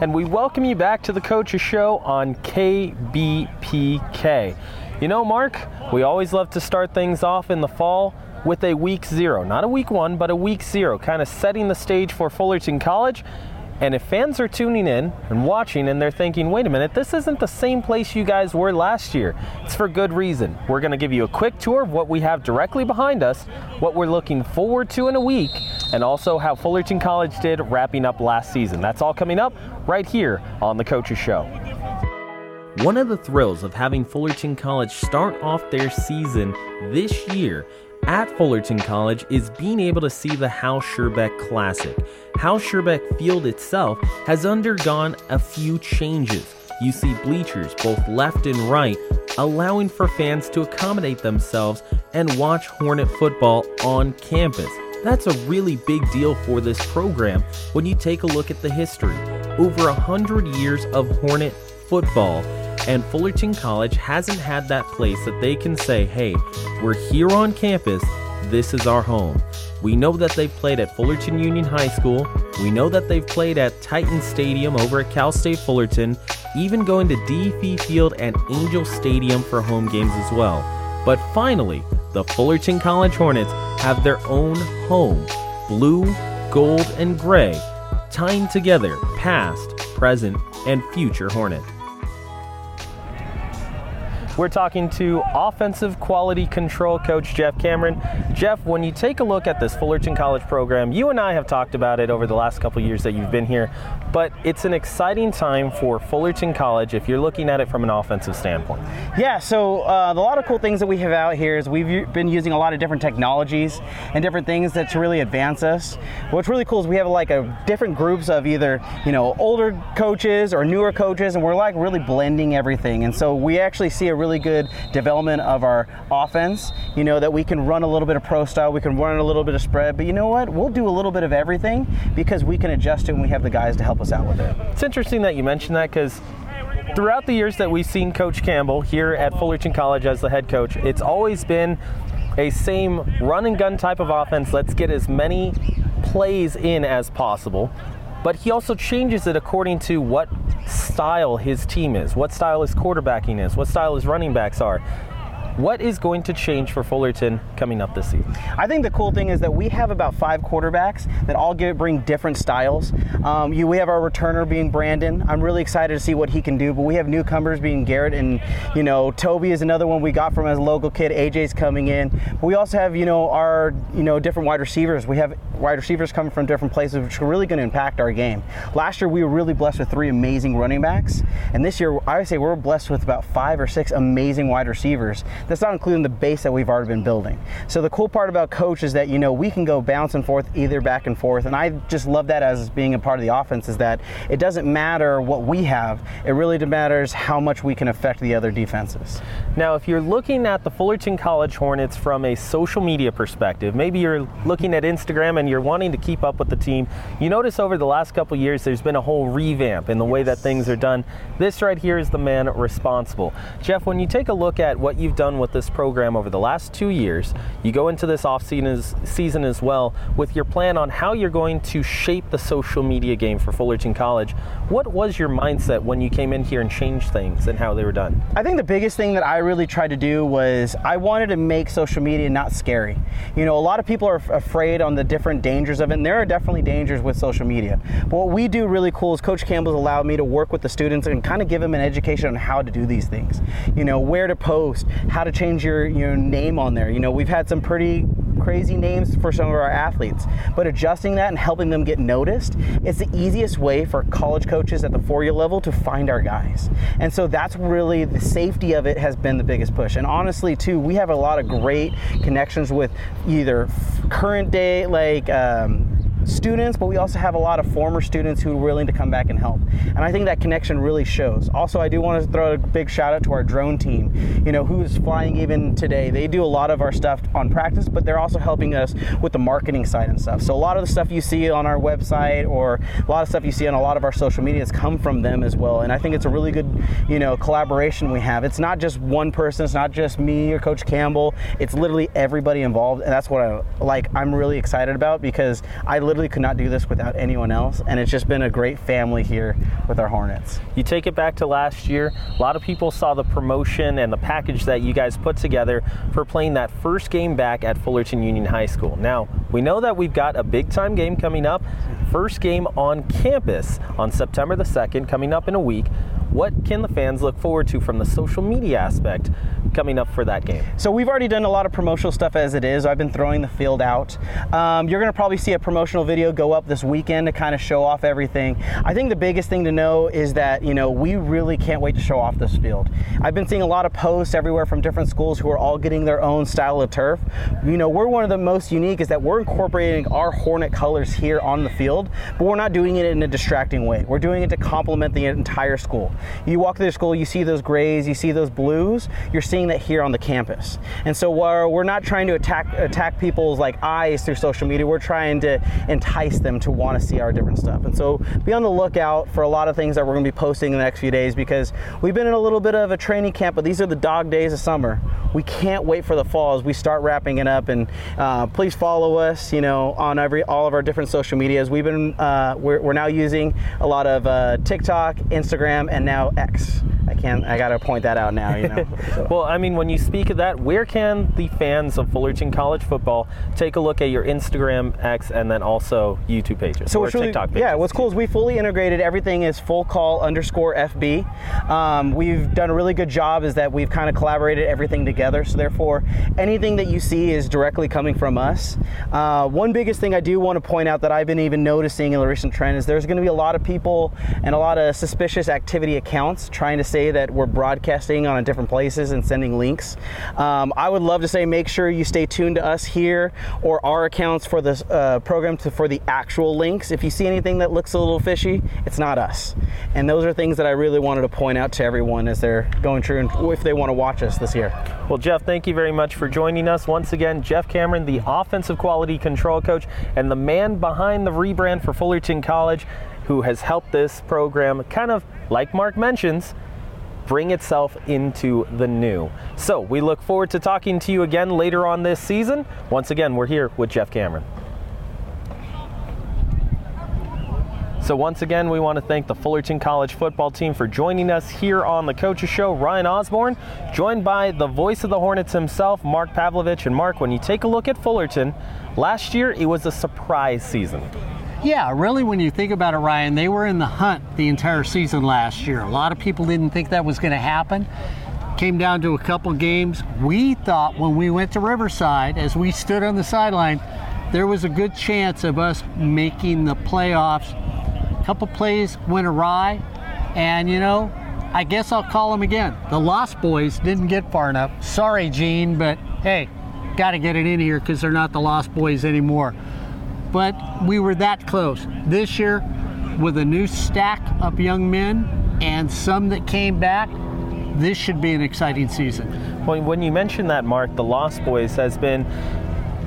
and we welcome you back to the Coaches Show on KBPK. You know, Mark, we always love to start things off in the fall with a week zero. Not a week one, but a week zero, kind of setting the stage for Fullerton College and if fans are tuning in and watching and they're thinking, wait a minute, this isn't the same place you guys were last year, it's for good reason. We're going to give you a quick tour of what we have directly behind us, what we're looking forward to in a week, and also how Fullerton College did wrapping up last season. That's all coming up right here on The Coaches Show. One of the thrills of having Fullerton College start off their season this year at Fullerton College is being able to see the Hal Sherbeck Classic. Hal Sherbeck Field itself has undergone a few changes. You see bleachers both left and right, allowing for fans to accommodate themselves and watch Hornet football on campus. That's a really big deal for this program when you take a look at the history. Over a hundred years of Hornet football and Fullerton College hasn't had that place that they can say, hey, we're here on campus, this is our home. We know that they've played at Fullerton Union High School. We know that they've played at Titan Stadium over at Cal State Fullerton, even going to DFE Field and Angel Stadium for home games as well. But finally, the Fullerton College Hornets have their own home blue, gold, and gray, tying together past, present, and future Hornet. We're talking to offensive quality control coach Jeff Cameron. Jeff, when you take a look at this Fullerton College program, you and I have talked about it over the last couple years that you've been here, but it's an exciting time for Fullerton College if you're looking at it from an offensive standpoint. Yeah, so uh, a lot of cool things that we have out here is we've been using a lot of different technologies and different things that to really advance us. What's really cool is we have like a different groups of either you know older coaches or newer coaches, and we're like really blending everything. And so we actually see a really good development of our offense. You know, that we can run a little bit of pro style, we can run a little bit of spread, but you know what? We'll do a little bit of everything because we can adjust it and we have the guys to help us out with it. It's interesting that you mentioned that because throughout the years that we've seen Coach Campbell here at Fullerton College as the head coach, it's always been a same run and gun type of offense. Let's get as many plays in as possible but he also changes it according to what style his team is, what style his quarterbacking is, what style his running backs are. What is going to change for Fullerton coming up this season? I think the cool thing is that we have about five quarterbacks that all get, bring different styles. Um, you, we have our returner being Brandon. I'm really excited to see what he can do. But we have newcomers being Garrett and you know Toby is another one we got from as a local kid. AJ's coming in. But we also have you know our you know different wide receivers. We have wide receivers coming from different places, which are really going to impact our game. Last year we were really blessed with three amazing running backs, and this year I would say we're blessed with about five or six amazing wide receivers that's not including the base that we've already been building. So the cool part about coach is that you know we can go bounce and forth either back and forth, and I just love that as being a part of the offense is that it doesn't matter what we have; it really matters how much we can affect the other defenses. Now, if you're looking at the Fullerton College Hornets from a social media perspective, maybe you're looking at Instagram and you're wanting to keep up with the team. You notice over the last couple years there's been a whole revamp in the way that things are done. This right here is the man responsible. Jeff, when you take a look at what you've done with this program over the last two years. You go into this off season as well with your plan on how you're going to shape the social media game for Fullerton College. What was your mindset when you came in here and changed things and how they were done? I think the biggest thing that I really tried to do was I wanted to make social media not scary. You know, a lot of people are afraid on the different dangers of it, and there are definitely dangers with social media. But what we do really cool is Coach Campbell's allowed me to work with the students and kind of give them an education on how to do these things. You know, where to post, how to change your your name on there. You know, we've had some pretty crazy names for some of our athletes, but adjusting that and helping them get noticed is the easiest way for college coaches at the four-year level to find our guys. And so that's really the safety of it has been the biggest push. And honestly, too, we have a lot of great connections with either current day like. Um, students, but we also have a lot of former students who are willing to come back and help. And I think that connection really shows. Also, I do want to throw a big shout out to our drone team, you know, who's flying even today. They do a lot of our stuff on practice, but they're also helping us with the marketing side and stuff. So a lot of the stuff you see on our website or a lot of stuff you see on a lot of our social medias come from them as well. And I think it's a really good, you know, collaboration we have. It's not just one person, it's not just me or Coach Campbell. It's literally everybody involved. And that's what I like I'm really excited about because I literally literally could not do this without anyone else, and it's just been a great family here with our Hornets. You take it back to last year, a lot of people saw the promotion and the package that you guys put together for playing that first game back at Fullerton Union High School. Now, we know that we've got a big time game coming up, first game on campus on September the 2nd, coming up in a week. What can the fans look forward to from the social media aspect coming up for that game? So we've already done a lot of promotional stuff as it is. I've been throwing the field out. Um, you're going to probably see a promotional video go up this weekend to kind of show off everything. I think the biggest thing to know is that you know we really can't wait to show off this field. I've been seeing a lot of posts everywhere from different schools who are all getting their own style of turf. You know, we're one of the most unique is that we're incorporating our Hornet colors here on the field, but we're not doing it in a distracting way. We're doing it to complement the entire school. You walk through the school, you see those grays, you see those blues. You're seeing that here on the campus. And so while we're not trying to attack attack people's like eyes through social media, we're trying to entice them to want to see our different stuff. And so be on the lookout for a lot of things that we're going to be posting in the next few days because we've been in a little bit of a training camp, but these are the dog days of summer. We can't wait for the fall as we start wrapping it up. And uh, please follow us, you know, on every all of our different social medias. We've been uh, we're, we're now using a lot of uh, TikTok, Instagram, and now X. I can't. I gotta point that out now. You know. So. well, I mean, when you speak of that, where can the fans of Fullerton College football take a look at your Instagram, X, and then also YouTube pages so or really, TikTok pages? Yeah, what's cool is we fully integrated. Everything is fullcoll underscore FB. Um, we've done a really good job. Is that we've kind of collaborated everything together. So therefore, anything that you see is directly coming from us. Uh, one biggest thing I do want to point out that I've been even noticing in the recent trend is there's going to be a lot of people and a lot of suspicious activity accounts trying to say that we're broadcasting on different places and sending links. Um, I would love to say make sure you stay tuned to us here or our accounts for this uh, program to, for the actual links. If you see anything that looks a little fishy, it's not us. And those are things that I really wanted to point out to everyone as they're going through and if they want to watch us this year. Well, Jeff, thank you very much for joining us once again. Jeff Cameron, the offensive quality control coach and the man behind the rebrand for Fullerton College, who has helped this program kind of, like Mark mentions, bring itself into the new. So we look forward to talking to you again later on this season. Once again, we're here with Jeff Cameron. So once again, we want to thank the Fullerton College football team for joining us here on the Coaches Show. Ryan Osborn, joined by the voice of the Hornets himself, Mark Pavlovich. And Mark, when you take a look at Fullerton, last year it was a surprise season. Yeah, really, when you think about it, Ryan, they were in the hunt the entire season last year. A lot of people didn't think that was going to happen. Came down to a couple games. We thought when we went to Riverside, as we stood on the sideline, there was a good chance of us making the playoffs. A couple plays went awry, and you know, I guess I'll call them again. The Lost Boys didn't get far enough. Sorry, Gene, but hey, got to get it in here because they're not the Lost Boys anymore but we were that close. This year, with a new stack of young men and some that came back, this should be an exciting season. Well, when you mention that, Mark, the Lost Boys has been,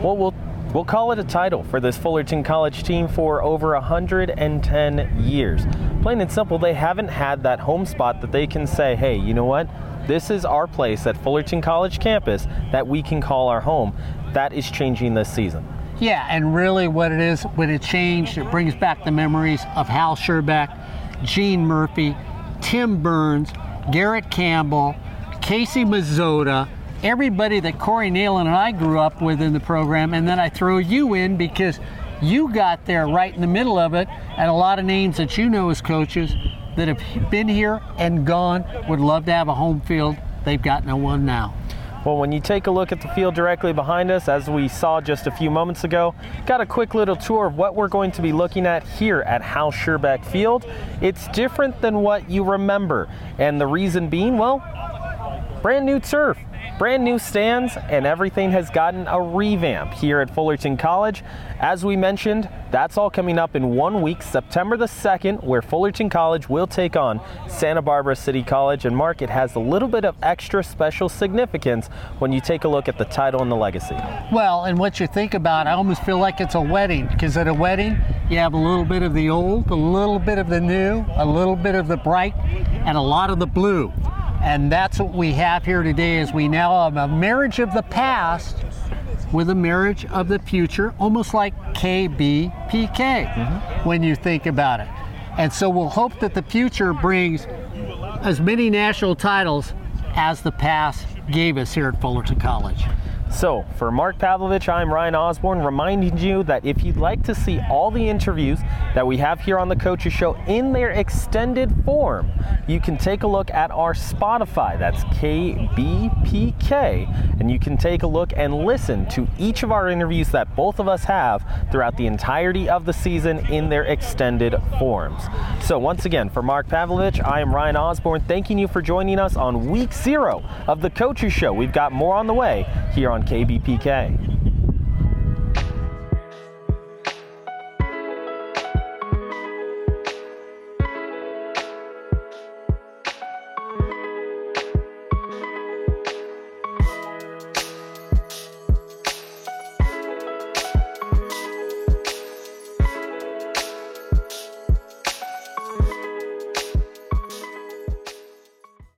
well, we'll We'll call it a title for this Fullerton College team for over 110 years. Plain and simple, they haven't had that home spot that they can say, hey, you know what? This is our place at Fullerton College campus that we can call our home. That is changing this season. Yeah, and really what it is, when it changed, it brings back the memories of Hal Sherbeck, Gene Murphy, Tim Burns, Garrett Campbell, Casey Mazzotta, everybody that Corey Nalen and I grew up with in the program, and then I throw you in because you got there right in the middle of it, and a lot of names that you know as coaches that have been here and gone would love to have a home field. They've got no one now. Well, when you take a look at the field directly behind us, as we saw just a few moments ago, got a quick little tour of what we're going to be looking at here at Hal Sherbeck Field. It's different than what you remember, and the reason being, well, brand new turf brand new stands, and everything has gotten a revamp here at Fullerton College. As we mentioned, that's all coming up in one week, September the 2nd, where Fullerton College will take on Santa Barbara City College. And Mark, it has a little bit of extra special significance when you take a look at the title and the legacy. Well, and what you think about, I almost feel like it's a wedding, because at a wedding, you have a little bit of the old, a little bit of the new, a little bit of the bright, and a lot of the blue. And that's what we have here today is we now have a marriage of the past with a marriage of the future, almost like KBPK mm-hmm. when you think about it. And so we'll hope that the future brings as many national titles as the past gave us here at Fullerton College. So, for Mark Pavlovich, I'm Ryan Osborn, reminding you that if you'd like to see all the interviews that we have here on the Coaches Show in their extended form, you can take a look at our Spotify. That's KBPK. And you can take a look and listen to each of our interviews that both of us have throughout the entirety of the season in their extended forms. So, once again, for Mark Pavlovich, I am Ryan Osborn, thanking you for joining us on week zero of the Coaches Show. We've got more on the way here on KBPK.